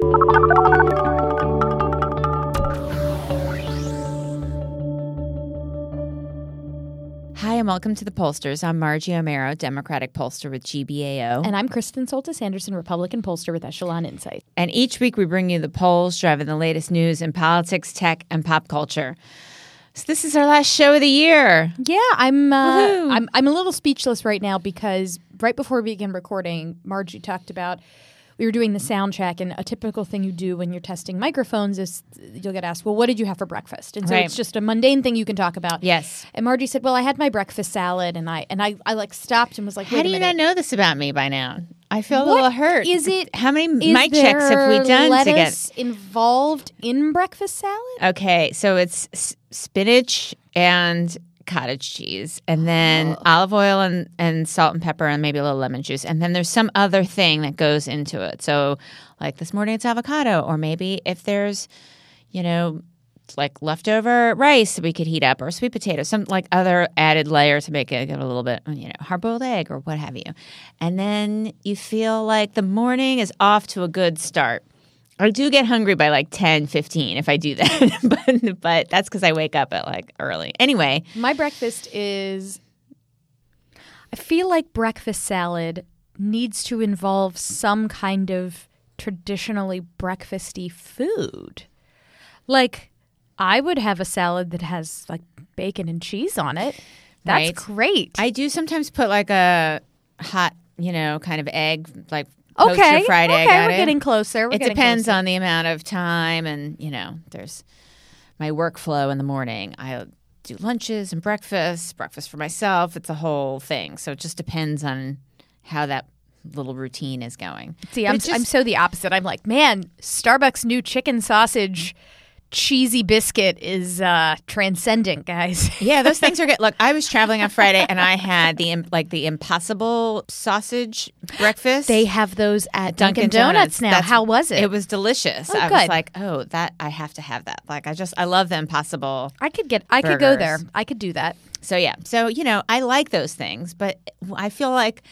Hi, and welcome to the Pollsters. I'm Margie Omero, Democratic pollster with GBAO. And I'm Kristen Soltis Anderson, Republican pollster with Echelon Insight. And each week we bring you the polls driving the latest news in politics, tech, and pop culture. So this is our last show of the year. Yeah, I'm uh, I'm I'm a little speechless right now because right before we began recording, Margie talked about we were doing the sound check, and a typical thing you do when you're testing microphones is you'll get asked, "Well, what did you have for breakfast?" And so Right. it's just a mundane thing you can talk about. Yes. And Margie said, "Well, I had my breakfast salad," and I and I, I like stopped and was like, How "Wait do you not know this about me by now? I feel a little hurt. is it- How many mic checks have we done to get? involved in breakfast salad? Okay, so it's s- spinach and cottage cheese, and then Oh. olive oil and, and salt and pepper, and maybe a little lemon juice. And then there's some other thing that goes into it. So, like this morning, it's avocado, or maybe if there's, you know, like leftover rice that we could heat up, or sweet potato, some like other added layer to make it a little bit, you know, hard boiled egg or what have you. And then you feel like the morning is off to a good start. I do get hungry by like 10, 15 if I do that. but, but that's because I wake up at like early. Anyway, My breakfast is. I feel like breakfast salad needs to involve some kind of traditionally breakfasty food. Like, I would have a salad that has like bacon and cheese on it. That's Right. great. I do sometimes put like a hot, you know, kind of egg, like okay, fried okay, we're it. getting closer. We're it getting depends closer. on the amount of time and, you know, there's my workflow in the morning. I do lunches and breakfast, breakfast for myself. It's a whole thing. So it just depends on how that little routine is going. See, I'm, just- I'm so the opposite. I'm like, man, Starbucks new chicken sausage cheesy biscuit is uh, transcendent, guys. Yeah, those things are good. Look, I was traveling on Friday and I had the like the Impossible sausage breakfast. They have those at Dunkin' Dunkin' Donuts, now. That's- How was it? It was delicious. Oh, I was like, oh, that I have to have that. Like, I just I love the Impossible. I could get. I could go there. I could do that. So yeah, so you know, I like those things, but I feel like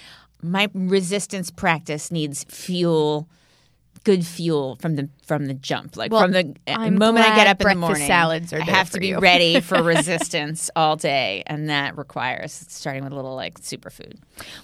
my resistance practice needs fuel. Good fuel from the from the jump, like Well, from the uh, I'm moment I get up in the morning. salads are I have to be you. ready for resistance all day, and that requires starting with a little like superfood.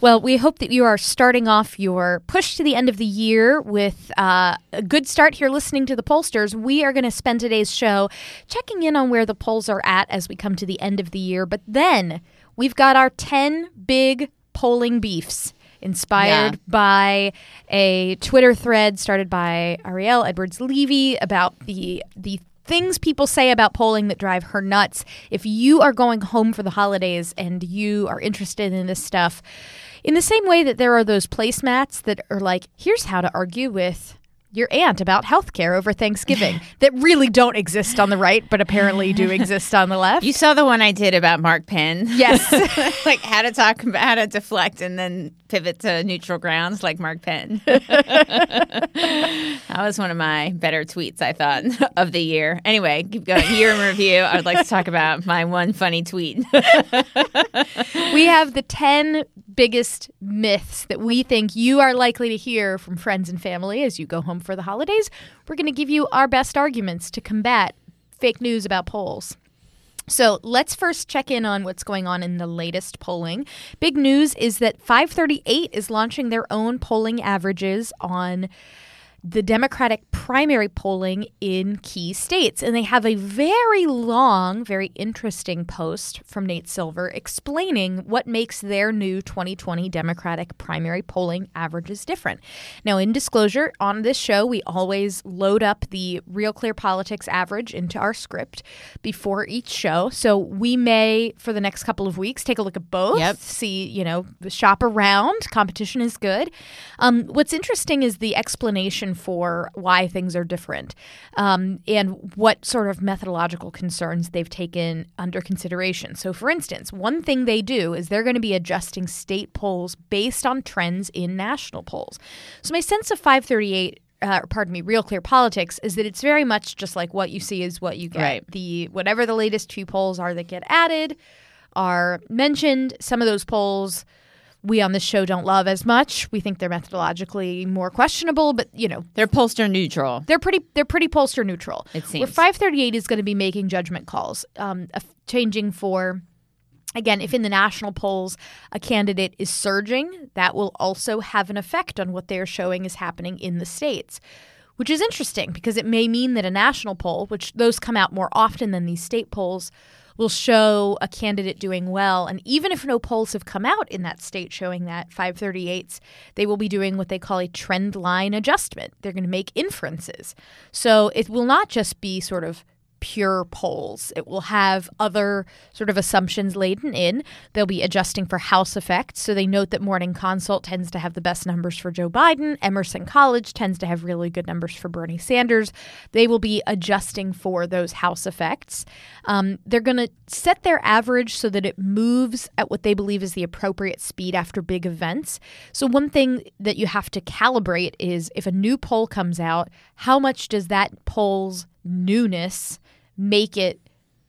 Well, we hope that you are starting off your push to the end of the year with uh, a good start here listening to the pollsters. We are going to spend today's show checking in on where the polls are at as we come to the end of the year. But then we've got our 10 big polling beefs. Inspired Yeah. by a Twitter thread started by Ariel Edwards Levy about the the things people say about polling that drive her nuts. If you are going home for the holidays and you are interested in this stuff, in the same way that there are those placemats that are like, here's how to argue with your aunt about healthcare over Thanksgiving that really don't exist on the right, but apparently do exist on the left. You saw the one I did about Mark Penn. Yes. like how to talk about how to deflect and then pivot to neutral grounds like Mark Penn. that was one of my better tweets, I thought, of the year. Anyway, keep going. Year in review. I would like to talk about my one funny tweet. we have the 10 biggest myths that we think you are likely to hear from friends and family as you go home for the holidays. We're going to give you our best arguments to combat fake news about polls. So let's first check in on what's going on in the latest polling. Big news is that 538 is launching their own polling averages on the Democratic primary polling in key states. And they have a very long, very interesting post from Nate Silver explaining what makes their new 2020 Democratic primary polling averages different. Now, in disclosure, on this show, we always load up the Real Clear Politics average into our script before each show. So we may, for the next couple of weeks, take a look at both, Yep. see, you know, shop around. Competition is good. Um, what's interesting is the explanation for why things are different um, and what sort of methodological concerns they've taken under consideration. So, for instance, one thing they do is they're going to be adjusting state polls based on trends in national polls. So, my sense of 538 uh, pardon me, Real Clear Politics is that it's very much just like what you see is what you get. Right. The whatever the latest two polls are that get added are mentioned. Some of those polls we on this show don't love as much. We think they're methodologically more questionable, but you know, They're pollster neutral. they're pretty they're pretty pollster neutral. It Where seems. 538 is going to be making judgment calls, um, changing for. Again, if in the national polls a candidate is surging, that will also have an effect on what they're showing is happening in the states, which is interesting because it may mean that a national poll, which those come out more often than these state polls, will show a candidate doing well. And even if no polls have come out in that state showing that 538s, they will be doing what they call a trend line adjustment. They're going to make inferences. So it will not just be sort of pure polls. It will have other sort of assumptions laden in. They'll be adjusting for House effects. So they note that Morning Consult tends to have the best numbers for Joe Biden. Emerson College tends to have really good numbers for Bernie Sanders. They will be adjusting for those House effects. Um, they're going to set their average so that it moves at what they believe is the appropriate speed after big events. So, one thing that you have to calibrate is if a new poll comes out, how much does that poll's newness make it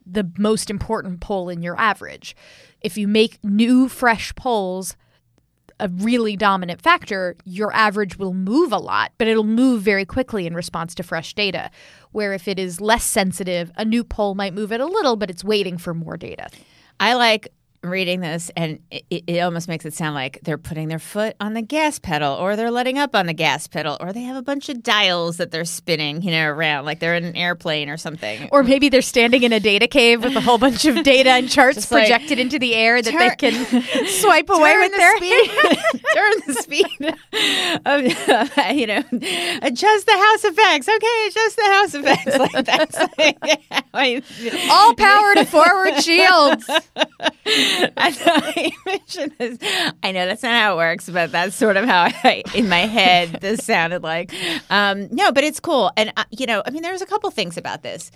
the most important poll in your average? If you make new, fresh polls a really dominant factor, your average will move a lot, but it'll move very quickly in response to fresh data. Where if it is less sensitive, a new poll might move it a little, but it's waiting for more data. I like reading this, and it, it almost makes it sound like they're putting their foot on the gas pedal, or they're letting up on the gas pedal, or they have a bunch of dials that they're spinning, you know, around like they're in an airplane or something. Or maybe they're standing in a data cave with a whole bunch of data and charts like, projected into the air that turn- they can swipe away with the their speed, turn the speed of, you know, adjust the house effects. Okay, adjust the house effects. Like that's like, I, all power to forward shields. I I know that's not how it works, but that's sort of how I, in my head, this sounded like. Um, no, but it's cool, and uh, you know, I mean, there's a couple things about this.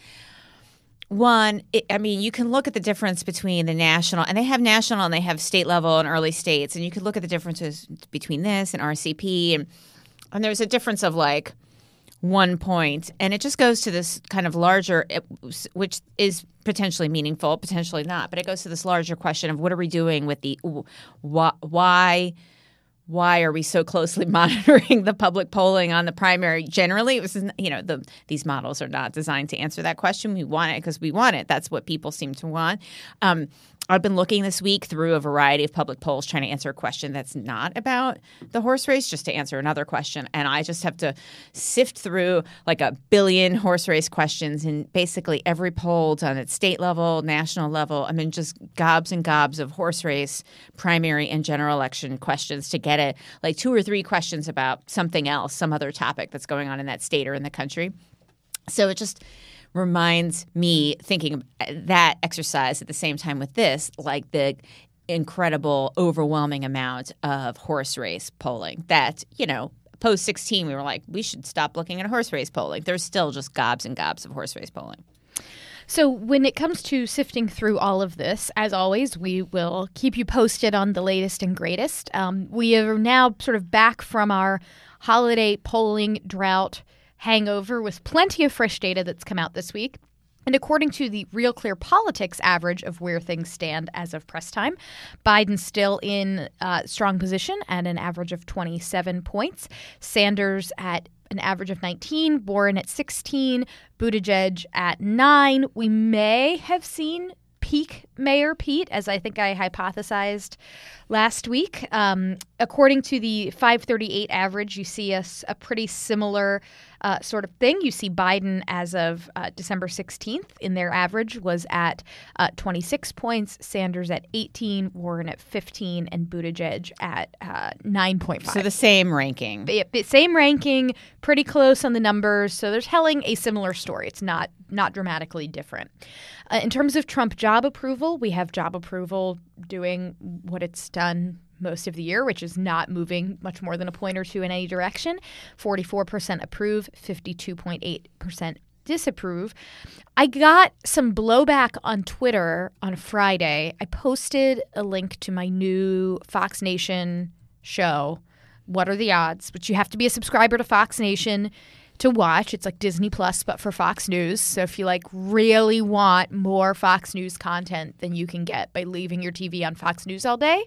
One, it, I mean, you can look at the difference between the national, and they have national and they have state level and early states, and you could look at the differences between this and RCP, and and there's a difference of like one point, and it just goes to this kind of larger, which is potentially meaningful, potentially not, but it goes to this larger question of what are we doing with the why why are we so closely monitoring the public polling on the primary? Generally it was you know the these models are not designed to answer that question. We want it because we want it. That's what people seem to want. Um, i've been looking this week through a variety of public polls trying to answer a question that's not about the horse race just to answer another question. And i just have to sift through like a billion horse race questions in basically every poll done at state level national level i mean just gobs and gobs of horse race primary and general election questions to get it like two or three questions about something else some other topic that's going on in that state or in the country so it just reminds me thinking of uh, that exercise at the same time with this, like the incredible, overwhelming amount of horse race polling that, you know, post 16, we were like, we should stop looking at horse race polling. There's still just gobs and gobs of horse race polling. So, when it comes to sifting through all of this, as always, we will keep you posted on the latest and greatest. Um, we are now sort of back from our holiday polling drought hangover with plenty of fresh data that's come out this week. And according to the Real Clear Politics average of where things stand as of press time, Biden's still in uh, strong position at an average of 27 points. Sanders at an average of 19, Warren at 16, Buttigieg at 9. We may have seen peak Mayor Pete, as I think I hypothesized last week. Um, according to the 538 average, you see a pretty similar uh, sort of thing. You see Biden as of uh, December 16th in their average was at uh, 26 points, Sanders at 18, Warren at 15, and Buttigieg at uh, 9.5. So the same ranking. Yep, same ranking, pretty close on the numbers. So they're telling a similar story. It's not not dramatically different. Uh, in terms of Trump job approval, we have job approval doing what it's done most of the year, which is not moving much more than a point or two in any direction. 44% approve, 52.8% disapprove. I got some blowback on Twitter on Friday. I posted a link to my new Fox Nation show, What Are the Odds? Which you have to be a subscriber to Fox Nation to watch. It's like Disney Plus, but for Fox News. So if you like really want more Fox News content than you can get by leaving your TV on Fox News all day,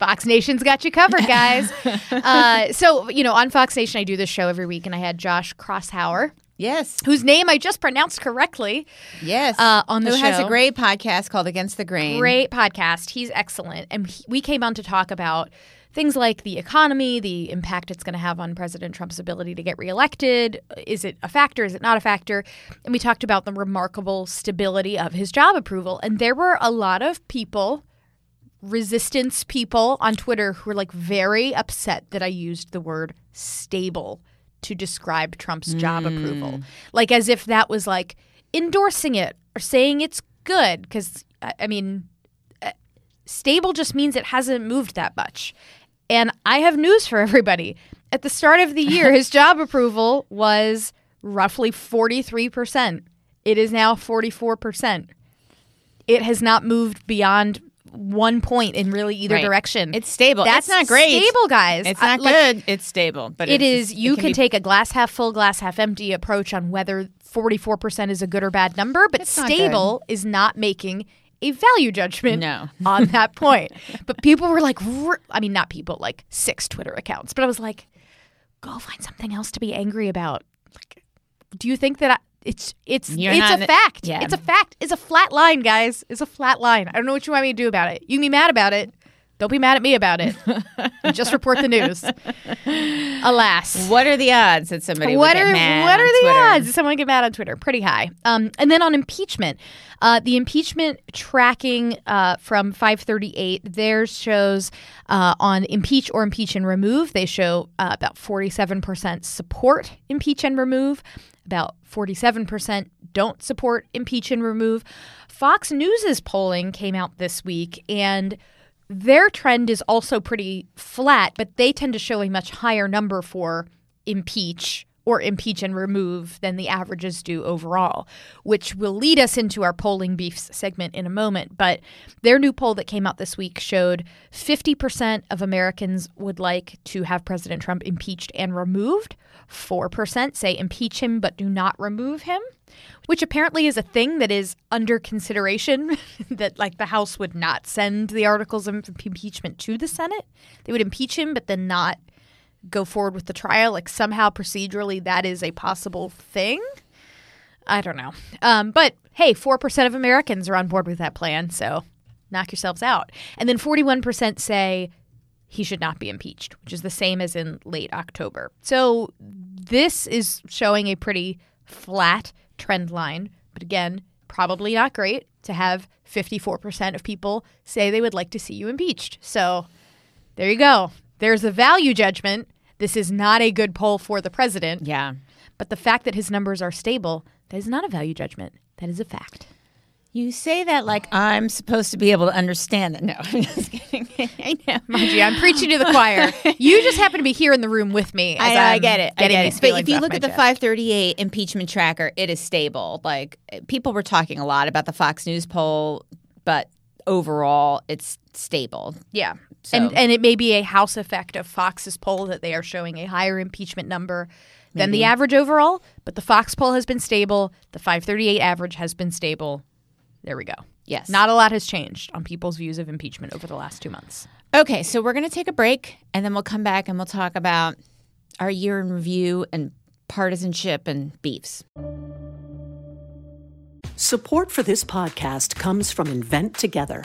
Fox Nation's got you covered, guys. uh, so, you know, on Fox Nation, I do this show every week, and I had Josh Kraushaar, Yes. whose name I just pronounced correctly, Yes. Uh, on the Who has a great podcast called Against the Grain. Great podcast. He's excellent. And he, we came on to talk about things like the economy, the impact it's going to have on President Trump's ability to get reelected. Is it a factor? Is it not a factor? And we talked about the remarkable stability of his job approval. And there were a lot of people, resistance people on Twitter, who were like very upset that I used the word stable to describe Trump's job hmm. approval. Like as if that was like endorsing it or saying it's good. Because, I I mean, uh, stable just means it hasn't moved that much. And I have news for everybody. At the start of the year, his job approval was roughly 43%. It is now 44%. It has not moved beyond one point in really either Right. direction. It's stable. That's it's not great. Stable, guys. It's I- not like, good. It's stable, but It it's, is. You it can, be- take a glass half full, glass half empty approach on whether 44% is a good or bad number, but It's not stable is not making a value judgment No. on that point. but people were like, I mean, not people, like six Twitter accounts, but I was like, go find something else to be angry about. Like, do you think that I, it's it's You're it's not- a fact? yeah. It's a fact. It's a flat line, guys. It's a flat line. I don't know what you want me to do about it. You can be mad about it. Don't be mad at me about it. Just report the news. Alas. What are the odds that somebody What would are get mad what on are the Twitter? odds? Does someone get mad on Twitter? Pretty high. Um, and then on impeachment, uh, the impeachment tracking uh, from 538 there shows uh, on impeach or impeach and remove. They show uh, about 47% support impeach and remove, about 47% don't support impeach and remove. Fox News's polling came out this week and their trend is also pretty flat, but they tend to show a much higher number for impeach or impeach and remove than the averages do overall, which will lead us into our polling beefs segment in a moment. But their new poll that came out this week showed 50% of Americans would like to have President Trump impeached and removed. 4% say impeach him but do not remove him, which apparently is a thing that is under consideration that like the House would not send the articles of impeachment to the Senate. They would impeach him but then not go forward with the trial. Like somehow procedurally that is a possible thing. I don't know. Um, but hey, 4% of Americans are on board with that plan, so knock yourselves out. And then 41% say he should not be impeached, which is the same as in late October. So this is showing a pretty flat trend line, but again, probably not great to have 54% of people say they would like to see you impeached. So there you go. There's a value judgment. This is not a good poll for the president, Yeah. but the fact that his numbers are stable, that is not a value judgment. That is a fact. You say that like I'm supposed to be able to understand that. No, I'm just kidding. I know. Gee, I'm preaching to the choir. You just happen to be here in the room with me. As I, know, I get it. I get it. But if you look at the chest. 538 impeachment tracker, it is stable. Like people were talking a lot about the Fox News poll, but overall, it's stable. Yeah. So- And and it may be a house effect of Fox's poll that they are showing a higher impeachment number than the average overall, but the Fox poll has been stable, the 538 average has been stable. There we go. Yes. Not a lot has changed on people's views of impeachment over the last 2 months. Okay, so we're going to take a break and then we'll come back and we'll talk about our year in review and partisanship and beefs. Support for this podcast comes from Invent Together.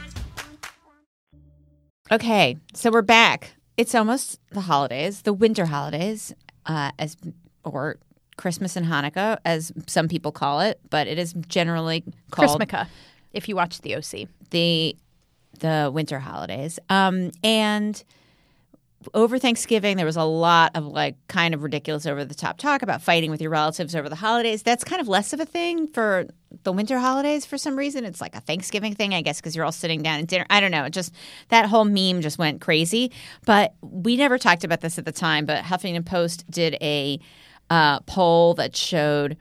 Okay, so we're back. It's almost the holidays, the winter holidays. uh, as or Christmas and Hanukkah, as some people call it, but it is generally called Chrismukkah, if you watch the OC. the the winter holidays. Um, and over Thanksgiving, there was a lot of like kind of ridiculous over the top talk about fighting with your relatives over the holidays. That's kind of less of a thing for the winter holidays for some reason. It's like a Thanksgiving thing, I guess, because you're all sitting down at dinner. I don't know. It just that whole meme just went crazy. But we never talked about this at the time. But Huffington Post did a uh, poll that showed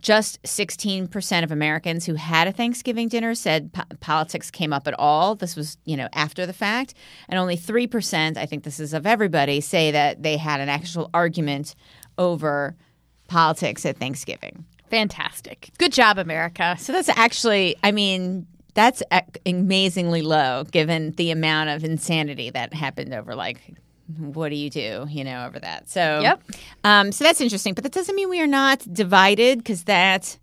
just 16% of Americans who had a Thanksgiving dinner said po- politics came up at all. This was, you know, after the fact. And only 3%, I think this is of everybody, say that they had an actual argument over politics at Thanksgiving. Fantastic. Good job, America. So that's actually, I mean, that's amazingly low given the amount of insanity that happened over like what do you do you know over that so Yep. um, so that's interesting but that doesn't mean we are not divided because that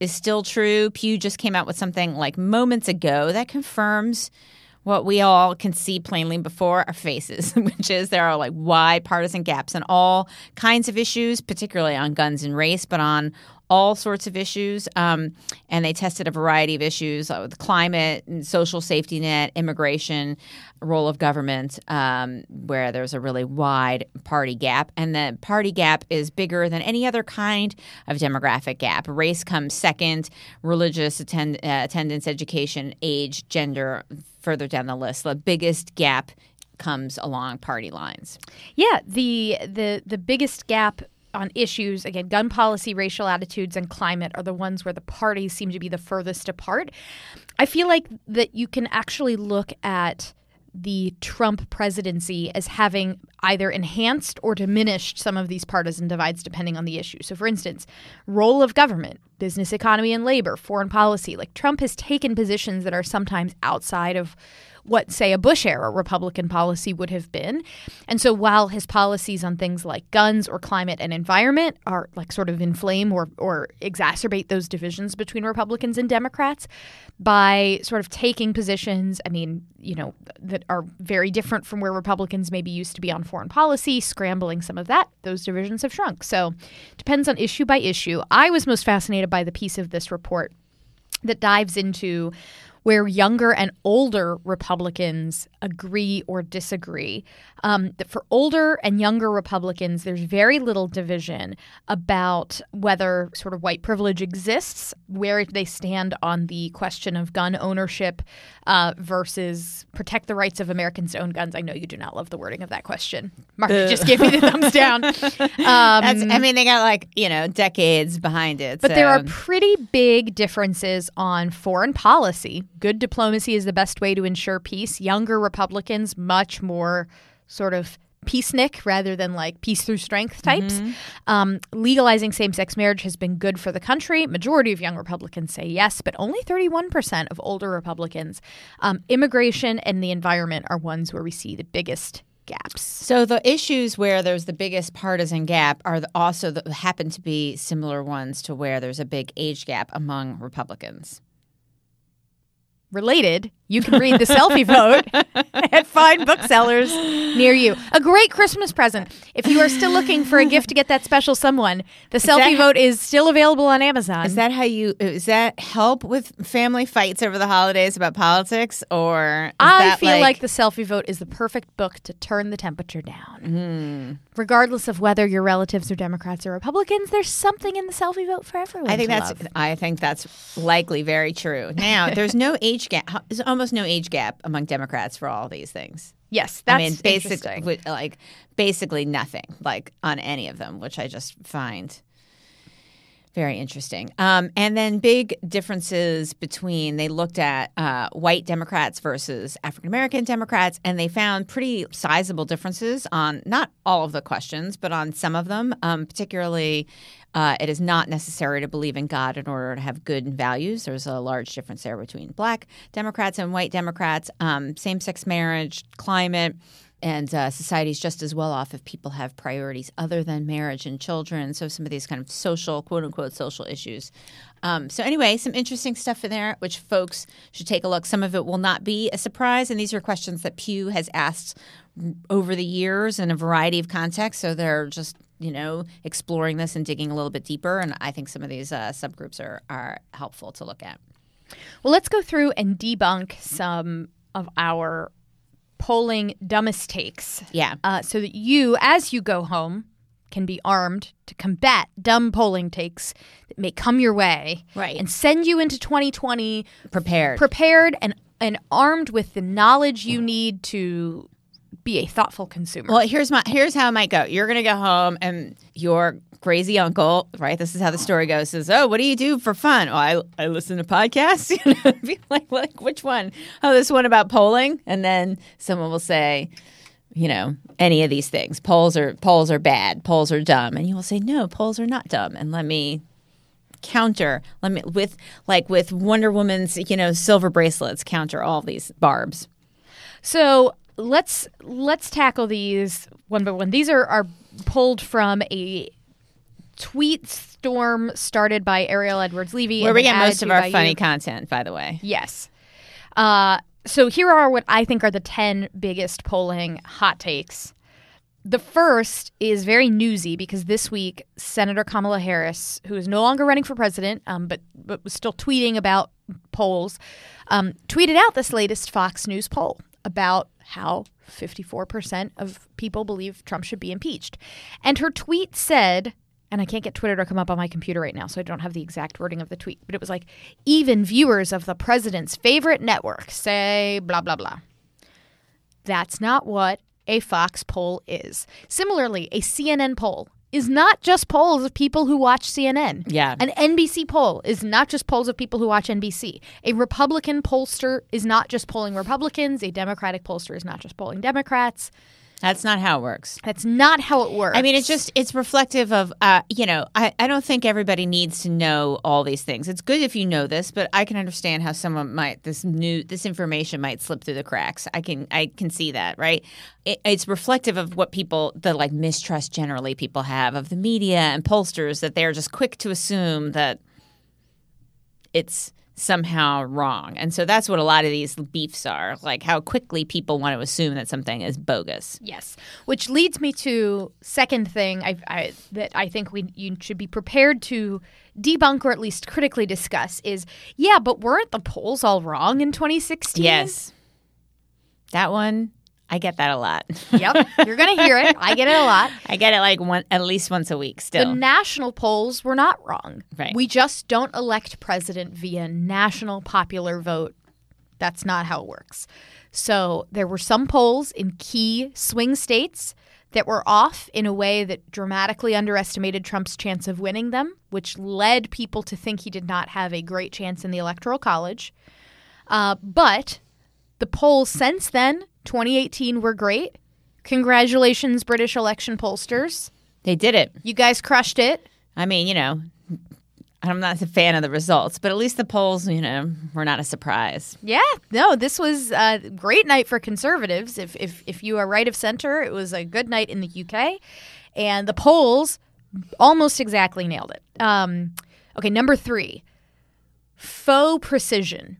is still true pew just came out with something like moments ago that confirms what we all can see plainly before our faces, which is there are like wide partisan gaps on all kinds of issues, particularly on guns and race, but on all sorts of issues. Um, and they tested a variety of issues uh, with climate, and social safety net, immigration, role of government, um, where there's a really wide party gap. And the party gap is bigger than any other kind of demographic gap. Race comes second, religious attend, uh, attendance, education, age, gender, further down the list. The biggest gap comes along party lines. Yeah, the the the biggest gap on issues again, gun policy, racial attitudes, and climate are the ones where the parties seem to be the furthest apart. I feel like that you can actually look at the Trump presidency as having either enhanced or diminished some of these partisan divides depending on the issue. So, for instance, role of government, business economy and labor, foreign policy. Like Trump has taken positions that are sometimes outside of what, say, a Bush era Republican policy would have been. And so while his policies on things like guns or climate and environment are like sort of inflame or, or exacerbate those divisions between Republicans and Democrats, by sort of taking positions, I mean, you know, that are very different from where Republicans maybe used to be on foreign policy, scrambling some of that, those divisions have shrunk. So it depends on issue by issue. I was most fascinated by the piece of this report that dives into where younger and older Republicans agree or disagree. Um, that for older and younger Republicans, there's very little division about whether sort of white privilege exists, where they stand on the question of gun ownership uh, versus protect the rights of Americans to own guns. I know you do not love the wording of that question. Mark you just gave me the thumbs down. Um, I mean, they got like, you know, decades behind it. but there are pretty big differences on foreign policy. Good diplomacy is the best way to ensure peace. Younger Republicans, much more sort of peacenik rather than like peace through strength types. Um, legalizing same sex marriage has been good for the country. Majority of young Republicans say yes, but only 31% of older Republicans. Um, immigration and the environment are ones where we see the biggest gaps. So the issues where there's the biggest partisan gap are also the, happen to be similar ones to where there's a big age gap among Republicans. Related, you can read the selfie vote at fine booksellers near you. A great Christmas present. If you are still looking for a gift to get that special someone, the selfie that- vote is still available on Amazon. Is that how you? Is that help with family fights over the holidays about politics, or is I feel like, the selfie vote is the perfect book to turn the temperature down. Hmm. Regardless of whether your relatives are Democrats or Republicans, there's something in the selfie vote for everyone. I think that's love. I think that's likely very true. Now, there's no age gap. There's almost no age gap among Democrats for all these things. yes. That's I mean, basically, like basically nothing, like on any of them, which I just find very interesting. Um, and then big differences between they looked at uh, white Democrats versus African American Democrats, and they found pretty sizable differences on not all of the questions, but on some of them. Um, particularly, uh, it is not necessary to believe in God in order to have good values. There's a large difference there between black Democrats and white Democrats. Um, Same sex marriage, climate and uh, society's just as well off if people have priorities other than marriage and children. So some of these kind of social, quote unquote, social issues. Um, so anyway, some interesting stuff in there, which folks should take a look. Some of it will not be a surprise, and these are questions that Pew has asked over the years in a variety of contexts. So they're just you know exploring this and digging a little bit deeper. And I think some of these uh, subgroups are are helpful to look at. Well, let's go through and debunk some of our polling dumbest takes. Yeah. Uh, so that you, as you go home, can be armed to combat dumb polling takes that may come your way. Right. And send you into 2020 Prepared. prepared and, and armed with the knowledge you need to be a thoughtful consumer. Well, here's my here's how it might go. You're gonna go home and your crazy uncle, right? This is how the story goes. Says, "Oh, what do you do for fun? Oh, I I listen to podcasts. You know, like like which one? Oh, this one about polling." And then someone will say, you know, any of these things. Polls are polls are bad. Polls are dumb. And you will say, "No, polls are not dumb." And let me counter let me with like with Wonder Woman's, you know, silver bracelets counter all these barbs. So let's let's tackle these one by one. These are are pulled from a tweet storm started by Ariel Edwards Levy. Where we get most of our funny you. content, by the way. Yes. Uh, so here are what I think are the 10 biggest polling hot takes. The first is very newsy because this week, Senator Kamala Harris, who is no longer running for president, um, but, but was still tweeting about polls, um, tweeted out this latest Fox News poll about how 54% of people believe Trump should be impeached. And her tweet said, and I can't get Twitter to come up on my computer right now, so I don't have the exact wording of the tweet, but it was like, even viewers of the president's favorite network say blah, blah, blah. That's not what a Fox poll is. Similarly, a CNN poll is not just polls of people who watch CNN. Yeah. An NBC poll is not just polls of people who watch NBC. A Republican pollster is not just polling Republicans. A Democratic pollster is not just polling Democrats. That's not how it works. That's not how it works. I mean, it's just it's reflective of uh, you know. I, I don't think everybody needs to know all these things. It's good if you know this, but I can understand how someone might this new this information might slip through the cracks. I can I can see that, right? It, it's reflective of what people the like mistrust generally people have of the media and pollsters that they're just quick to assume that it's somehow wrong. And so that's what a lot of these beefs are, like how quickly people want to assume that something is bogus. Yes, which leads me to second thing I, I, that I think we you should be prepared to debunk or at least critically discuss is yeah, but weren't the polls all wrong in 2016? Yes. That one, I get that a lot. Yep, you're gonna hear it. I get it a lot. I get it like one at least once a week still. The national polls were not wrong. Right. We just don't elect president via national popular vote. That's not how it works. So there were some polls in key swing states that were off in a way that dramatically underestimated Trump's chance of winning them, which led people to think he did not have a great chance in the Electoral College. Uh, but the polls since then, 2018, were great. Congratulations, British election pollsters. they did it. You guys crushed it. I mean, you know, I'm not a fan of the results, but at least the polls, you know, were not a surprise. Yeah, no, this was a great night for conservatives. If, if if you are right of center, it was a good night in the UK, and the polls almost exactly nailed it. Um, okay, number three, faux precision.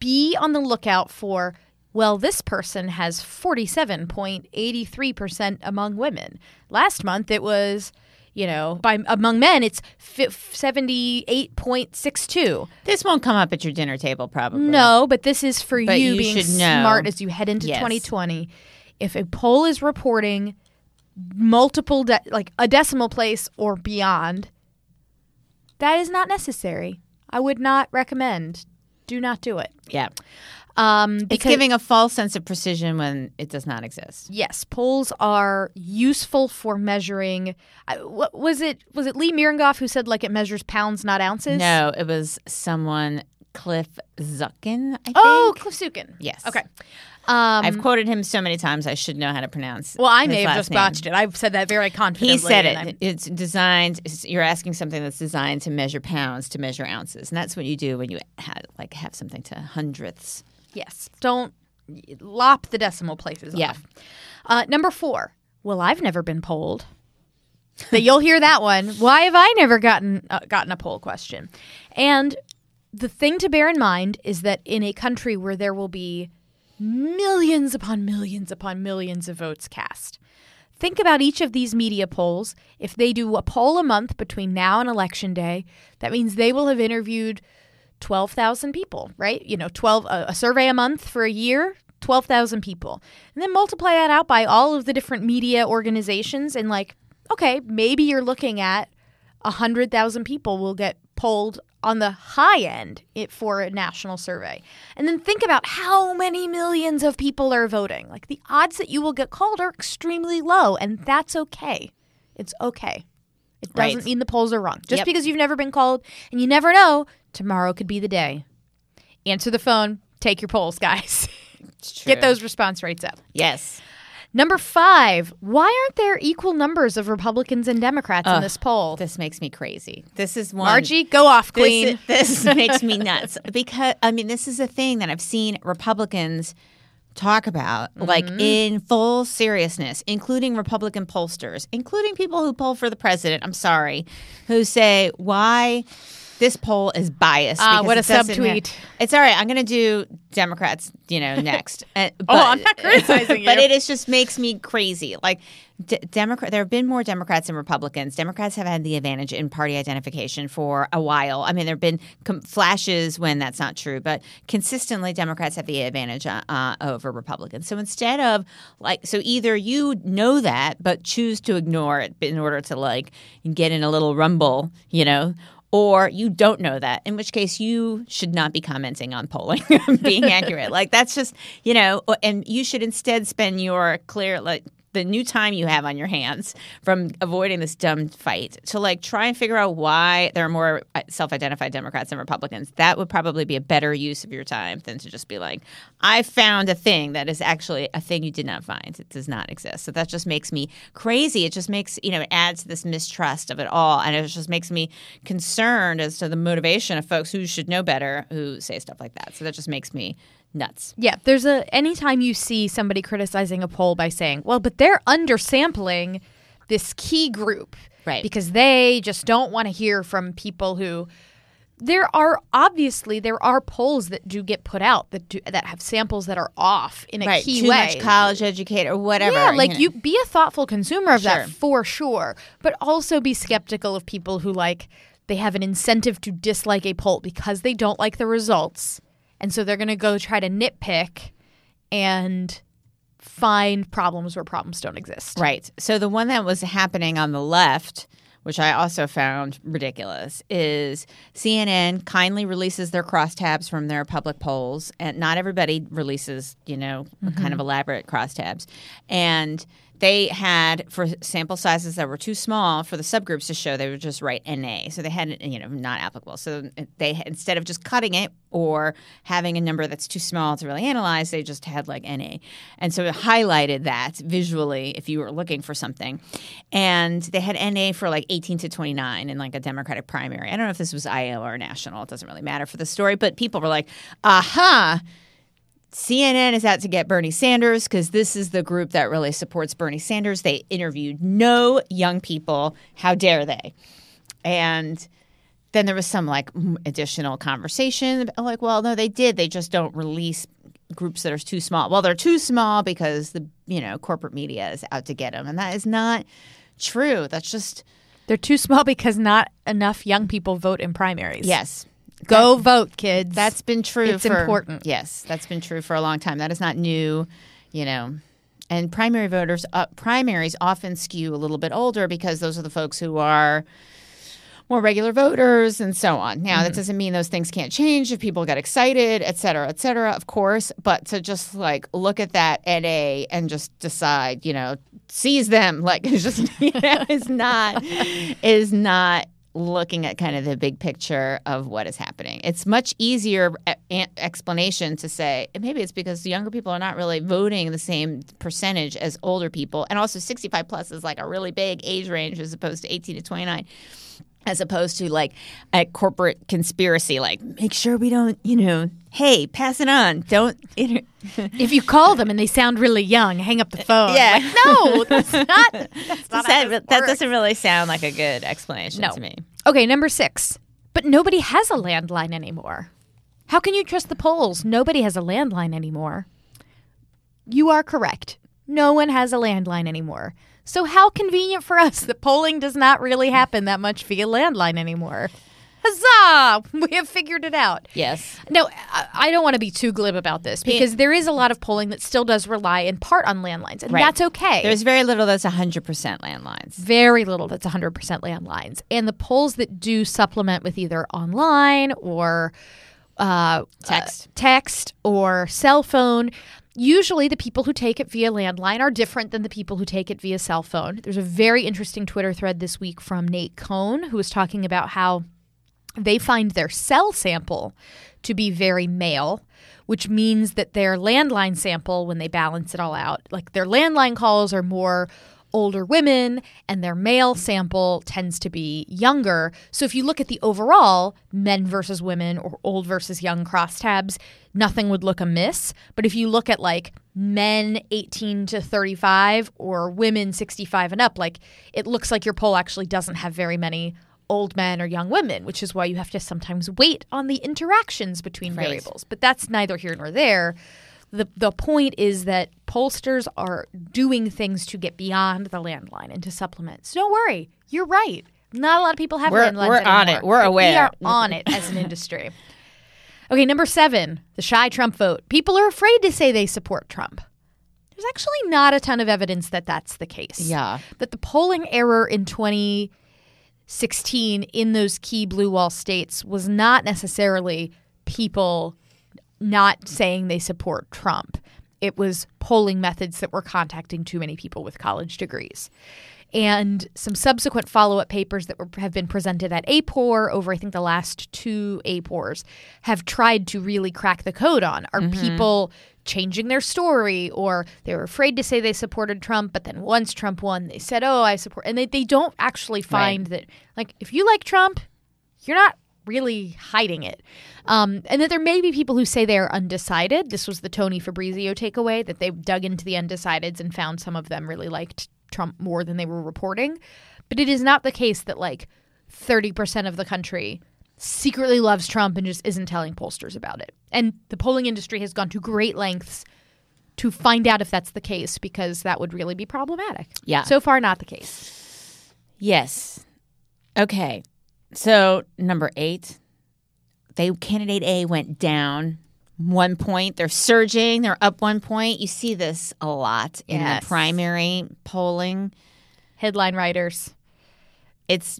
Be on the lookout for. Well, this person has 47.83% among women. Last month it was, you know, by among men it's 78.62. This won't come up at your dinner table, probably. No, but this is for But you, you being know. smart as you head into Yes. 2020. If a poll is reporting multiple, de- like a decimal place or beyond, that is not necessary. I would not recommend. Do not do it. Yeah. Um, It's giving a false sense of precision when it does not exist. yes, polls are useful for measuring. What was it? Was it Lee Miringoff who said like it measures pounds, not ounces? No, it was someone, Cliff Zukin, I think. Oh, Cliff Sukin. Yes. Okay. Um, I've quoted him so many times I should know how to pronounce well, I may have just name. botched it. I've said that very confidently. He said it. It's designed. it's- You're asking something that's designed to measure pounds, to measure ounces, and that's what you do when you have, like have something to hundredths. Yes. Don't lop the decimal places Yeah. off. Uh, number four. Well, I've never been polled. But you'll hear that one. Why have I never gotten uh, gotten a poll question? And the thing to bear in mind is that in a country where there will be millions upon millions upon millions of votes cast, think about each of these media polls. If they do a poll a month between now and election day, that means they will have interviewed 12,000 people, right? You know, 12 a, a survey a month for a year, 12,000 people. And then multiply that out by all of the different media organizations and like, okay, maybe you're looking at 100,000 people will get polled on the high end it, for a national survey. And then think about how many millions of people are voting. Like the odds that you will get called are extremely low, and that's okay. It's okay. It doesn't Right. mean the polls are wrong. Just Yep. because you've never been called and you never know, tomorrow could be the day. Answer the phone, take your polls, guys. Get those response rates up. Yes. Number five, why aren't there equal numbers of Republicans and Democrats in Ugh, this poll? This makes me crazy. This is one. Margie, go off, queen. this makes me nuts because I mean this is a thing that I've seen Republicans talk about like Mm-hmm. in full seriousness, including Republican pollsters, including people who poll for the president. I'm sorry, who say why this poll is biased. Because what a it subtweet. It's all right. I'm going to do Democrats, you know, next. Uh, Oh, I'm not criticizing but you. it is just makes me crazy. Like D- Democrat, there have been more Democrats than Republicans. Democrats have had the advantage in party identification for a while. I mean, there have been com- flashes when that's not true, but consistently Democrats have the advantage uh, uh, over Republicans. So instead of like, so either you know that but choose to ignore it in order to like get in a little rumble, you know. Or you don't know that, in which case you should not be commenting on polling being accurate. Like that's just, you know, and you should instead spend your clear, like the new time you have on your hands from avoiding this dumb fight to like try and figure out why there are more uh, self-identified Democrats than Republicans. That would probably be a better use of your time than to just be like, I found a thing that is actually a thing you did not find. It does not exist. So that just makes me crazy. It just makes you know it adds to this mistrust of it all, and it just makes me concerned as to the motivation of folks who should know better who say stuff like that. So that just makes me nuts. Yeah, there's a anytime you see somebody criticizing a poll by saying, "Well, but they're undersampling this key group." Right. Because they just don't want to hear from people who there are obviously there are polls that do get put out that do, that have samples that are off in a right, key too way. much college educated or whatever. Yeah, like know. you be a thoughtful consumer of Sure. that for sure, but also be skeptical of people who like they have an incentive to dislike a poll because they don't like the results. And so they're going to go try to nitpick and find problems where problems don't exist. Right. So the one that was happening on the left, which I also found ridiculous, is CNN kindly releases their crosstabs from their public polls, and not everybody releases, you know, kind mm-hmm. of elaborate crosstabs, and. They had for sample sizes that were too small for the subgroups to show. They would just write NA, so they had you know not applicable. So they instead of just cutting it or having a number that's too small to really analyze, they just had like NA, and so it highlighted that visually if you were looking for something. And they had NA for like 18 to 29 in like a Democratic primary. I don't know if this was Iowa or national. It doesn't really matter for the story, but people were like, "Aha." CNN is out to get Bernie Sanders because this is the group that really supports Bernie Sanders. They interviewed no young people. How dare they? And then there was some like additional conversation. Like, well, no, they did. They just don't release groups that are too small. Well, they're too small because the you know corporate media is out to get them, and that is not true. That's just They're too small because not enough young people vote in primaries. yes. Go vote, kids. That's been true. It's for, important. Yes, that's been true for a long time. That is not new, you know. And primary voters, uh, primaries often skew a little bit older because those are the folks who are more regular voters and so on. Now, Mm-hmm. that doesn't mean those things can't change if people get excited, et cetera, et cetera, of course. But to just like look at that NA and just decide, you know, seize them, like it's just, you know, is not, is not looking at kind of the big picture of what is happening. It's much easier eh, a- explanation to say maybe it's because younger people are not really voting the same percentage as older people, and also 65 plus is like a really big age range as opposed to 18 to 29 as opposed to like a corporate conspiracy like make sure we don't you know hey, pass it on. Don't. Inter- If you call them and they sound really young, hang up the uh, phone. Yeah. Like, no, that's not. That's not that, that doesn't really sound like a good explanation No. to me. Okay, number six. But nobody has a landline anymore. How can you trust the polls? Nobody has a landline anymore. You are correct. No one has a landline anymore. So, how convenient for us that polling does not really happen that much via landline anymore. Huzzah! We have figured it out. Yes. No, I- don't want to be too glib about this because there is a lot of polling that still does rely in part on landlines, and Right. that's okay. There's very little that's 100% landlines. very little that's 100% landlines. And the polls that do supplement with either online or uh, Text. uh, text or cell phone, usually the people who take it via landline are different than the people who take it via cell phone. There's a very interesting Twitter thread this week from Nate Cohn who was talking about how they find their cell sample to be very male, which means that their landline sample, when they balance it all out, like their landline calls are more older women and their male sample tends to be younger. So if you look at the overall men versus women or old versus young crosstabs, nothing would look amiss. But if you look at like men 18 to 35 or women 65 and up, like it looks like your poll actually doesn't have very many old men or young women, which is why you have to sometimes wait on the interactions between Right. variables. But that's neither here nor there. The, the point is that pollsters are doing things to get beyond the landline and to supplement. So don't worry, you're right. Not a lot of people have We're- landlines we're on it. We're aware. We are on it as an industry. Okay, number seven, the shy Trump vote. People are afraid to say they support Trump. There's actually not a ton of evidence that that's the case. Yeah. That the polling error in 2016 in those key blue wall states was not necessarily people not saying they support Trump. It was polling methods that were contacting too many people with college degrees. And some subsequent follow up papers that were, have been presented at AAPOR over, I think, the last two AAPORs have tried to really crack the code on. Are mm-hmm. people changing their story or they were afraid to say they supported Trump, but then once Trump won, they said, oh, I support. And they, they don't actually find that, like, if you like Trump, you're not really hiding it. Um, and that there may be people who say they are undecided. This was the Tony Fabrizio takeaway that they dug into the undecideds and found some of them really liked Trump more than they were reporting. But it is not the case that like 30% of the country secretly loves Trump and just isn't telling pollsters about it. And the polling industry has gone to great lengths to find out if that's the case because that would really be problematic. Yeah. So far, not the case. Yes. Okay. So number eight, they candidate A went down one point. They're surging. They're up one point. You see this a lot in Yes. the primary polling. Headline writers. It's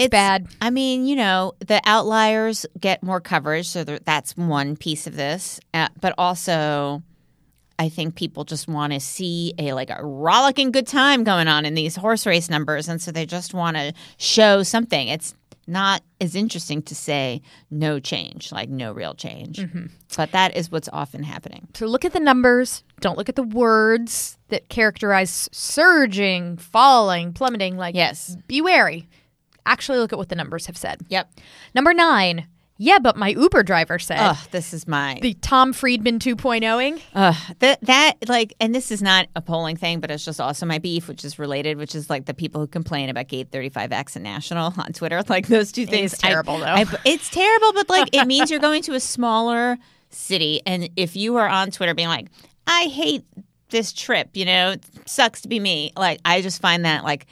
It's, bad. I mean, you know, the outliers get more coverage, so that's one piece of this. Uh, but also, I think people just want to see a like a rollicking good time going on in these horse race numbers, and so they just want to show something. It's not as interesting to say no change, like no real change, Mm-hmm. but that is what's often happening. So look at the numbers. Don't look at the words that characterize surging, falling, plummeting. Like, Yes. be wary. Actually, look at what the numbers have said. Yep. Number nine. Yeah, but my Uber driver said Ugh, this is my the Tom Friedman 2.0ing. Uh, that that like, and this is not a polling thing, but it's just also my beef, which is related, which is like the people who complain about Gate 35X and National on Twitter. Like those two things, is terrible, though. I, it's terrible, but like it means you're going to a smaller city, and if you are on Twitter being like, I hate this trip, you know, it sucks to be me. Like I just find that like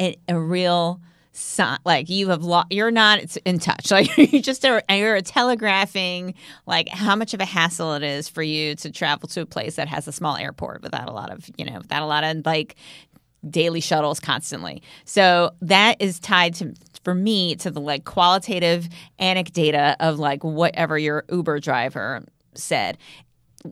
a, a real sign like you have lost you're not in touch. Like you just are you're telegraphing like how much of a hassle it is for you to travel to a place that has a small airport without a lot of you know without a lot of like daily shuttles constantly. So that is tied to for me to the like qualitative anecdata of like whatever your uber driver said.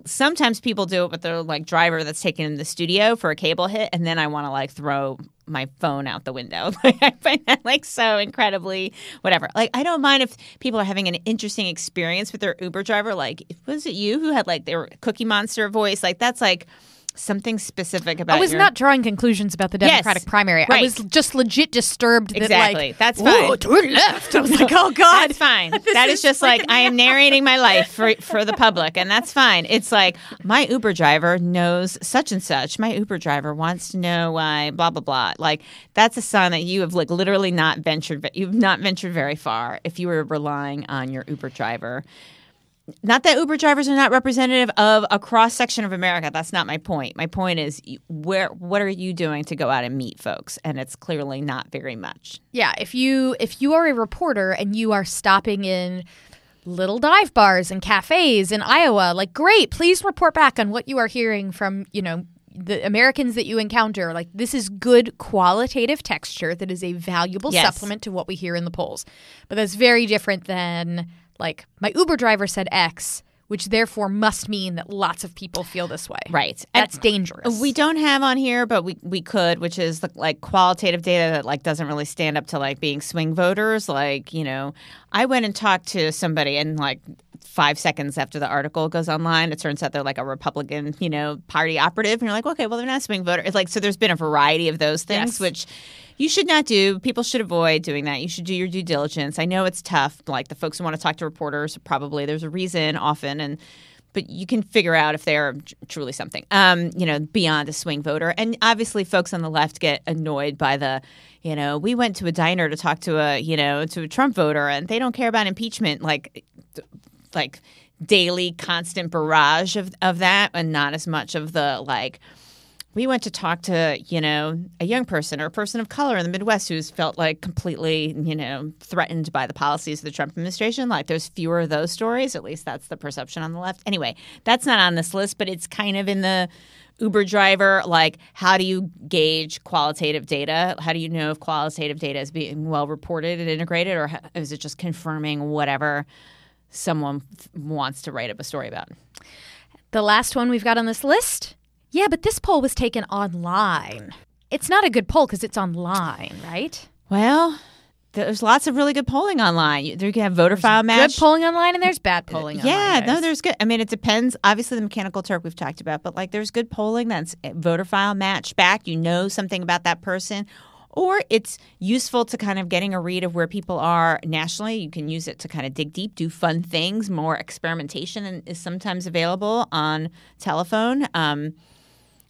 Sometimes people do it with their like driver that's taken in the studio for a cable hit and then i want to like throw my phone out the window. Like i find that like so incredibly whatever. Like i don't mind if people are having an interesting experience with their uber driver. Like was it you who had like their cookie monster voice like that's like something specific about I was your- not drawing conclusions about the Yes, Democratic primary. I was just legit disturbed that Exactly. like That's fine. turn left. I was like, oh god, That's fine. that is, just like I am narrating my life for for the public, and that's fine. It's like my Uber driver knows such and such. My Uber driver wants to know why blah blah blah. Like that's a sign that you have like literally not ventured. You've not ventured very far if you were relying on your Uber driver. Not that Uber drivers are not representative of a cross section of America. That's not my point. My point is where what are you doing to go out and meet folks? And it's clearly not very much. Yeah, if you if you are a reporter and you are stopping in little dive bars and cafes in Iowa, like great, please report back on what you are hearing from, you know, the Americans that you encounter. Like this is good qualitative texture that is a valuable Yes. supplement to what we hear in the polls. But that's very different than like my Uber driver said X, which therefore must mean that lots of people feel this way. Right. That's And dangerous. We don't have on here, but we, we could, which is the, like qualitative data that like doesn't really stand up to like being swing voters. Like you know, I went and talked to somebody, and like five seconds after the article goes online, it turns out they're like a Republican, you know, party operative, and you're like, okay, well they're not a swing voter. It's like so. There's been a variety of those things, Yes. which. You should not do. People should avoid doing that. You should do your due diligence. I know it's tough. Like the folks who want to talk to reporters, probably there's a reason often, and but you can figure out if they're truly something, um, you know, beyond a swing voter. And obviously, folks on the left get annoyed by the, you know, we went to a diner to talk to a, you know, to a Trump voter, and they don't care about impeachment, like, like daily, constant barrage of of that, and not as much of the like. We went to talk to, you know, a young person or a person of color in the Midwest who's felt like completely, you know, threatened by the policies of the Trump administration. Like there's fewer of those stories. At least that's the perception on the left. Anyway, that's not on this list, but it's kind of in the Uber driver. Like, how do you gauge qualitative data? How do you know if qualitative data is being well reported and integrated, or is it just confirming whatever someone wants to write up a story about? The last one we've got on this list. Yeah, but this poll was taken online. It's not a good poll because it's online, right? Well, there's lots of really good polling online. You, you can have voter file match. Good polling online and there's bad polling online. yeah, no, there's good. I mean, it depends. Obviously, the mechanical Turk we've talked about, but like, there's good polling that's eh, voter file match back. You know something about that person, or it's useful to kind of getting a read of where people are nationally. You can use it to kind of dig deep, do fun things. More experimentation and- is sometimes available on telephone. Um,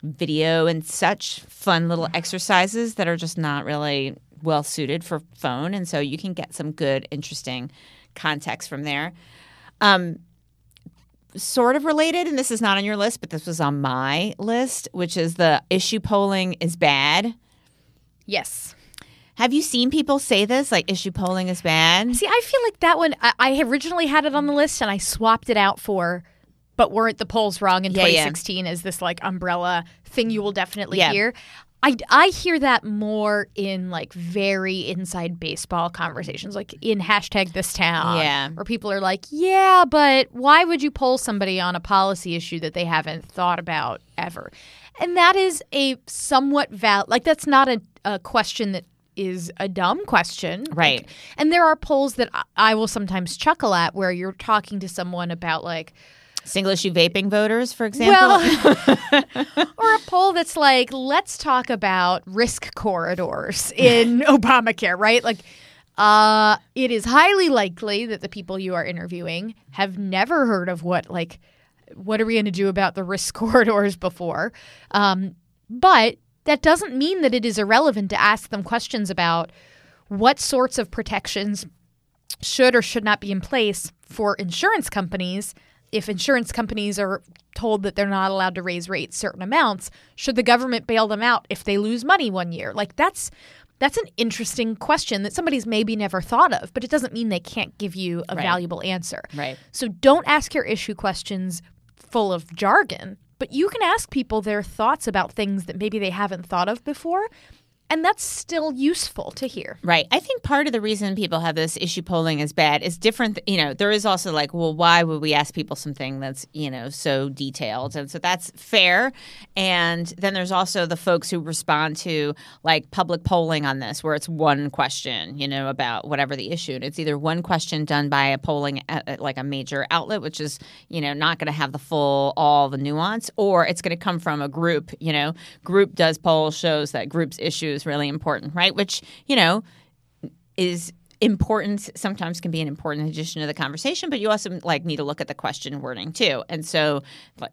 video and such fun little exercises that are just not really well suited for phone. And so you can get some good interesting context from there. Um, sort of related and this is not on your list but this was on my list which is the issue polling is bad. Yes. have you seen people say this like issue polling is bad? See, I feel like that one, I, I originally had it on the list and I swapped it out for, but weren't the polls wrong in Yeah, yeah. 2016 as this like umbrella thing you will definitely Yeah. hear? I, I hear that more in like very inside baseball conversations, like in hashtag this town. Yeah. Where people are like, yeah, but why would you poll somebody on a policy issue that they haven't thought about ever? And that is a somewhat val like that's not a, a question that is a dumb question. Right. Like, and there are polls that I will sometimes chuckle at where you're talking to someone about like single issue vaping voters for example well, or a poll that's like, let's talk about risk corridors in Obamacare, right? Like, uh, it is highly likely that the people you are interviewing have never heard of what, like, what are we going to do about the risk corridors before? Um, but that doesn't mean that it is irrelevant to ask them questions about what sorts of protections should or should not be in place for insurance companies if insurance companies are told that they're not allowed to raise rates certain amounts should the government bail them out if they lose money one year like that's that's an interesting question that somebody's maybe never thought of but it doesn't mean they can't give you a Right. valuable answer Right. so don't ask your issue questions full of jargon but you can ask people their thoughts about things that maybe they haven't thought of before and that's still useful to hear. Right. I think part of the reason people have this issue polling is bad is different. You know, there is also like, well, why would we ask people something that's, you know, so detailed? And so that's fair. And then there's also the folks who respond to like public polling on this, where it's one question, you know, about whatever the issue. And it's either one question done by a polling, at, like a major outlet, which is, you know, not going to have the full, all the nuance, or it's going to come from a group, you know, group does polls, shows that group's issue is really important, right? Which, you know, is important sometimes can be an important addition to the conversation but you also like need to look at the question wording too and so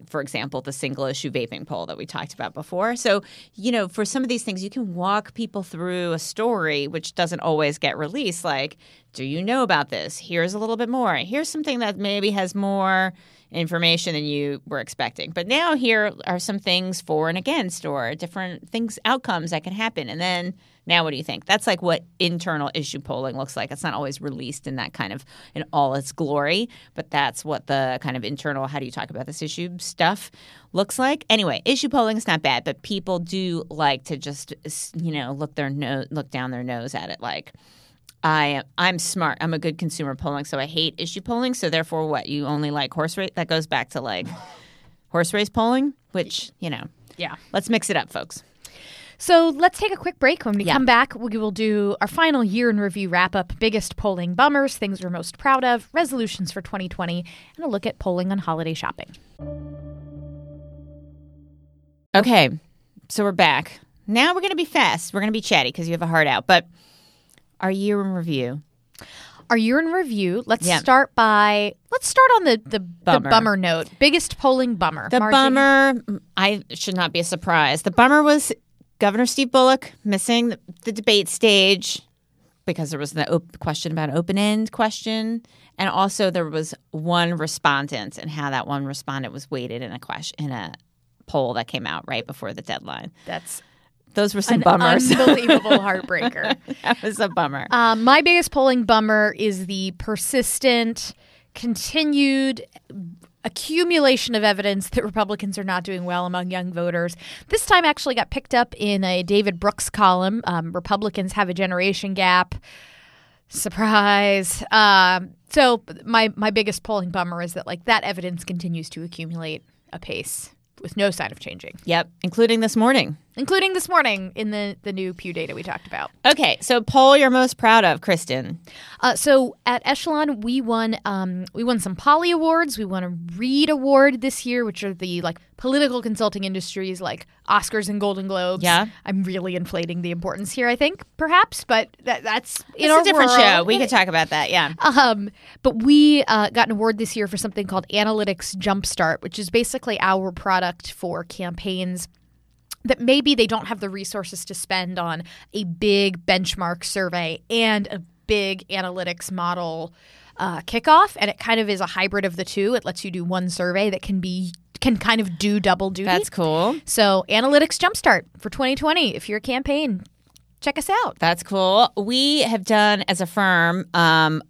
for example the single issue vaping poll that we talked about before so you know for some of these things you can walk people through a story which doesn't always get released like do you know about this here's a little bit more here's something that maybe has more information than you were expecting. But now here are some things for and against or different things outcomes that can happen. And then now what do you think? That's like what internal issue polling looks like. It's not always released in that kind of in all its glory, but that's what the kind of internal how do you talk about this issue stuff looks like. Anyway, issue polling is not bad, but people do like to just you know look their nose look down their nose at it like I I'm smart. I'm a good consumer polling, so I hate issue polling. So therefore, what you only like horse race? That goes back to like horse race polling, which you know. Yeah. Let's mix it up, folks. So let's take a quick break. When we Yeah. come back, we will do our final year in review wrap up, biggest polling bummers, things we're most proud of, resolutions for 2020, and a look at polling on holiday shopping. Okay, so we're back. Now we're going to be fast. We're going to be chatty because you have a heart out. But our year in review. Our year in review. Let's Yeah. start by let's start on the the bummer, the bummer note. Biggest polling bummer. The Margie? bummer, mm, I should not be a surprise. The bummer was Governor Steve Bullock missing the, the debate stage because there was the op- question about open end question, and also there was one respondent and how that one respondent was weighted in a question in a poll that came out right before the deadline. That's Those were some an bummers. unbelievable heartbreaker. that was a bummer. Um, my biggest polling bummer is the persistent, continued accumulation of evidence that Republicans are not doing well among young voters. This time actually got picked up in a David Brooks column. Um, Republicans have a generation gap. Surprise. Um, so my my biggest polling bummer is that like that evidence continues to accumulate apace with no sign of changing, yep, including this morning. Including this morning in the the new Pew data we talked about. Okay, so poll you're most proud of, Kristen. Uh, so at Echelon, we won um, we won some Pollie awards. We won a Reed Award this year, which are the like political consulting industries like Oscars and Golden Globes. Yeah. I'm really inflating the importance here. I think perhaps, but that, that's in It's our a different world. show. We could talk about that. Yeah. Um, but we uh, got an award this year for something called Analytics Jumpstart, which is basically our product for campaigns that maybe they don't have the resources to spend on a big benchmark survey and a big analytics model uh, kickoff. And it kind of is a hybrid of the two. It lets you do one survey that can be can kind of do double duty. That's cool. so Analytics Jumpstart for 2020. If you're a campaign, check us out. That's cool. We have done as a firm um,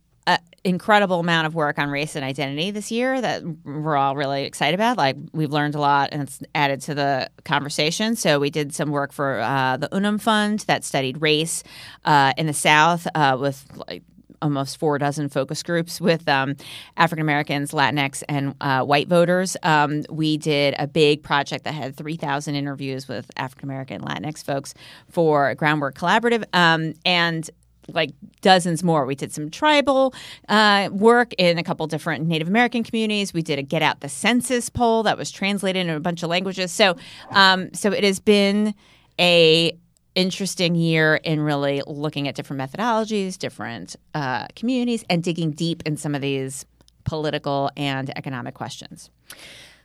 incredible amount of work on race and identity this year that we're all really excited about. Like we've learned a lot and it's added to the conversation. So we did some work for uh, the Unum Fund that studied race uh, in the South uh, with like almost four dozen focus groups with um, African Americans, Latinx, and uh, white voters. Um, we did a big project that had 3,000 interviews with African American, Latinx folks for Groundwork Collaborative. Um, and like dozens more. We did some tribal uh, work in a couple different Native American communities. We did a Get Out the Census poll that was translated in a bunch of languages. So, um, so it has been a interesting year in really looking at different methodologies, different uh, communities, and digging deep in some of these political and economic questions.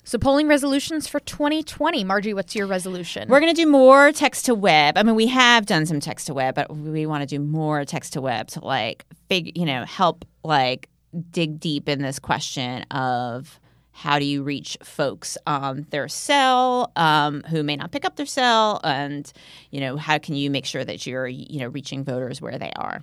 So polling resolutions for 2020. Margie, what's your resolution? We're going to do more text to web. I mean, we have done some text to web, but we want to do more text to web to like fig, you know, help like dig deep in this question of how do you reach folks on their cell um, who may not pick up their cell, and you know, how can you make sure that you're you know reaching voters where they are.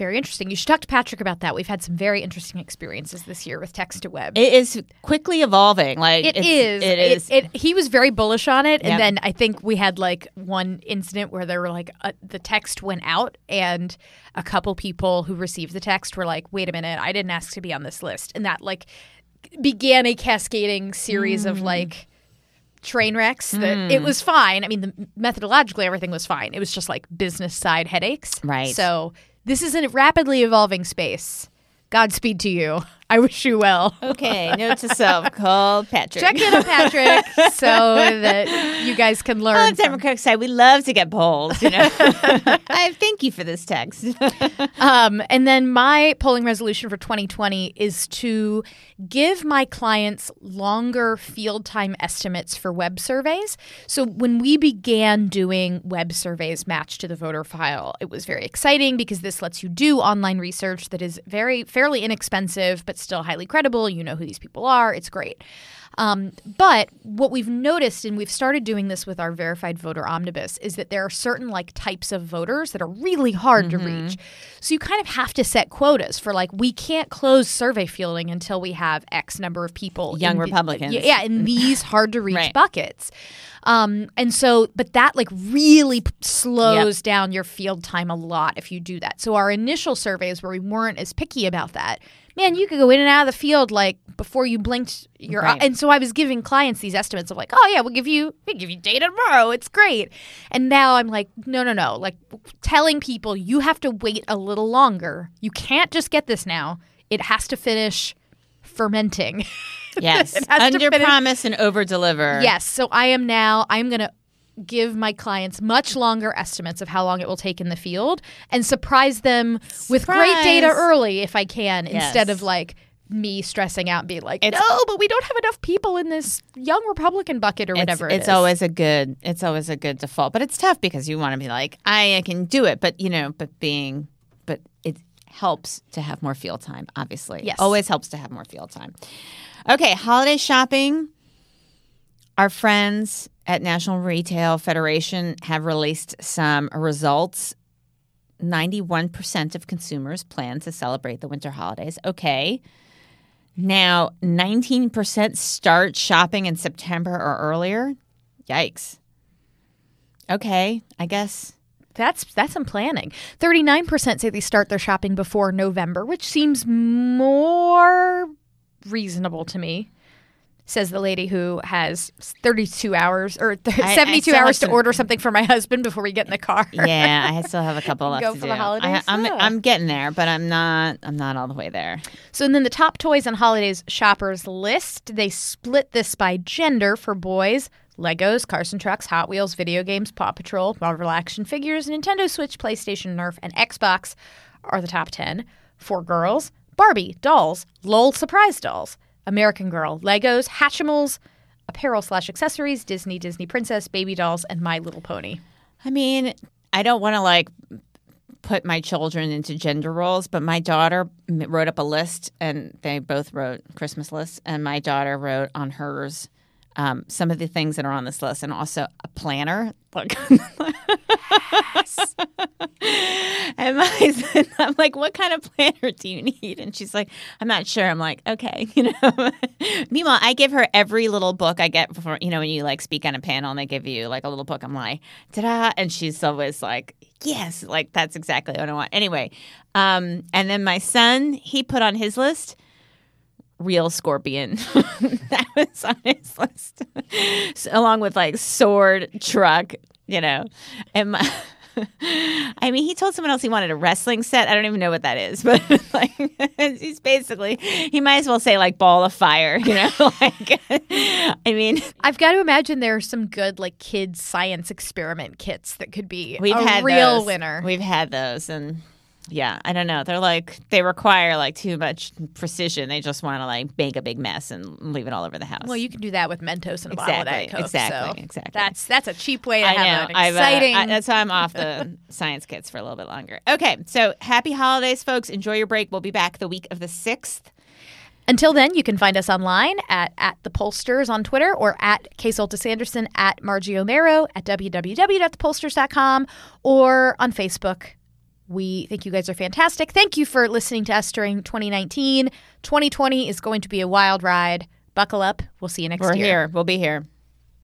Very interesting. You should talk to Patrick about that. We've had some very interesting experiences this year with text to web. It is quickly evolving. Like it is. It is. It, he was very bullish on it, and Yep. then I think we had like one incident where there were like uh the text went out, and a couple people who received the text were like, "Wait a minute, I didn't ask to be on this list," and that like began a cascading series Mm. of like train wrecks. That it was fine. I mean, the, methodologically everything was fine. It was just like business side headaches. Right. So this is a rapidly evolving space. Godspeed to you. I wish you well. okay, note to self: call Patrick. Check in on Patrick so that you guys can learn. On Denver Crookside, we love to get polls. You know, I thank you for this text. Um, and then my polling resolution for 2020 is to give my clients longer field time estimates for web surveys. So when we began doing web surveys matched to the voter file, it was very exciting because this lets you do online research that is very fairly inexpensive but still highly credible. You know who these people are. It's great. Um, but what we've noticed, and we've started doing this with our verified voter omnibus, is that there are certain like types of voters that are really hard Mm-hmm. to reach. So you kind of have to set quotas for like we can't close survey fielding until we have X number of people. Young in Republicans. yeah, in these hard to reach Right. buckets. Um, and so, but that like really p- slows down your field time a lot if you do that. So our initial surveys where we weren't as picky about that, man, you could go in and out of the field like before you blinked your eye. And so I was giving clients these estimates of like, oh yeah, we'll give you we give you data tomorrow. It's great. And now I'm like, no, no, no. Like telling people you have to wait a little longer. You can't just get this now. It has to finish fermenting. Yes, It has to under promise and over deliver. Yes. So I am now, I'm going to give my clients much longer estimates of how long it will take in the field and surprise them with great data early if I can, instead of like me stressing out and being like, It's- no, but we don't have enough people in this young Republican bucket or It's, whatever. it it's is." always a good it's always a good default but it's tough because you want to be like I, I can do it but you know but being but it helps to have more field time obviously Yes. always helps to have more field time okay holiday shopping our friends at national retail federation have released some results 91% of consumers plan to celebrate the winter holidays okay now, 19% start shopping in September or earlier. Yikes. Okay, I guess. That's that's some planning. Thirty nine percent say they start their shopping before November, which seems more reasonable to me. Says the lady who has thirty two hours or I seventy two still have hours to order something for my husband before we get in the car. Yeah, I still have a couple left Go for do. the holidays? I, am Yeah. I'm getting there, but I'm not. I'm not all the way there. So and then the top toys on holidays shoppers list, they split this by gender for boys. Legos, Carson trucks, Hot Wheels, video games, Paw Patrol, Marvel action figures, Nintendo Switch, PlayStation, Nerf, and Xbox are the top 10. For girls, Barbie, dolls, LOL surprise dolls, American Girl, Legos, Hatchimals, apparel slash accessories, Disney, Disney Princess, baby dolls, and My Little Pony. I mean, I don't want to like put my children into gender roles, but my daughter wrote up a list, and they both wrote Christmas lists, and my daughter wrote on hers. Um, some of the things that are on this list, and also a planner. Look, and my son, I'm like, "What kind of planner do you need?" And she's like, "I'm not sure." I'm like, "Okay," you know. Meanwhile, I give her every little book I get for you know when you like speak on a panel and they give you like a little book. I'm like, "Ta-da!" And she's always like, "Yes, like that's exactly what I want." Anyway, um, and then my son, he put on his list real scorpion. that was on his list, So, along with like sword, truck, you know, and my. I mean, he told someone else he wanted a wrestling set. I don't even know what that is, but like, he's basically he might as well say like ball of fire, you know. like, I mean, I've got to imagine there are some good like kids science experiment kits that could be we've a had real those. winner. We've had those, and yeah, I don't know. They're like they require like too much precision. They just want to like make a big mess and leave it all over the house. Well, you can do that with Mentos and a bottle of Exactly, Diet Coke. exactly, so exactly. That's that's a cheap way to I have know. an exciting. I- that's why I'm off the science kits for a little bit longer. Okay, so happy holidays, folks. Enjoy your break. We'll be back the week of the sixth. Until then, you can find us online at at the pollsters on Twitter or at Soltis Anderson at Margie Omero at www.thepollsters.com or on Facebook. We think you guys are fantastic. Thank you for listening to us during 2019. 2020 is going to be a wild ride. Buckle up. We'll see you next We're year. here. We'll be here.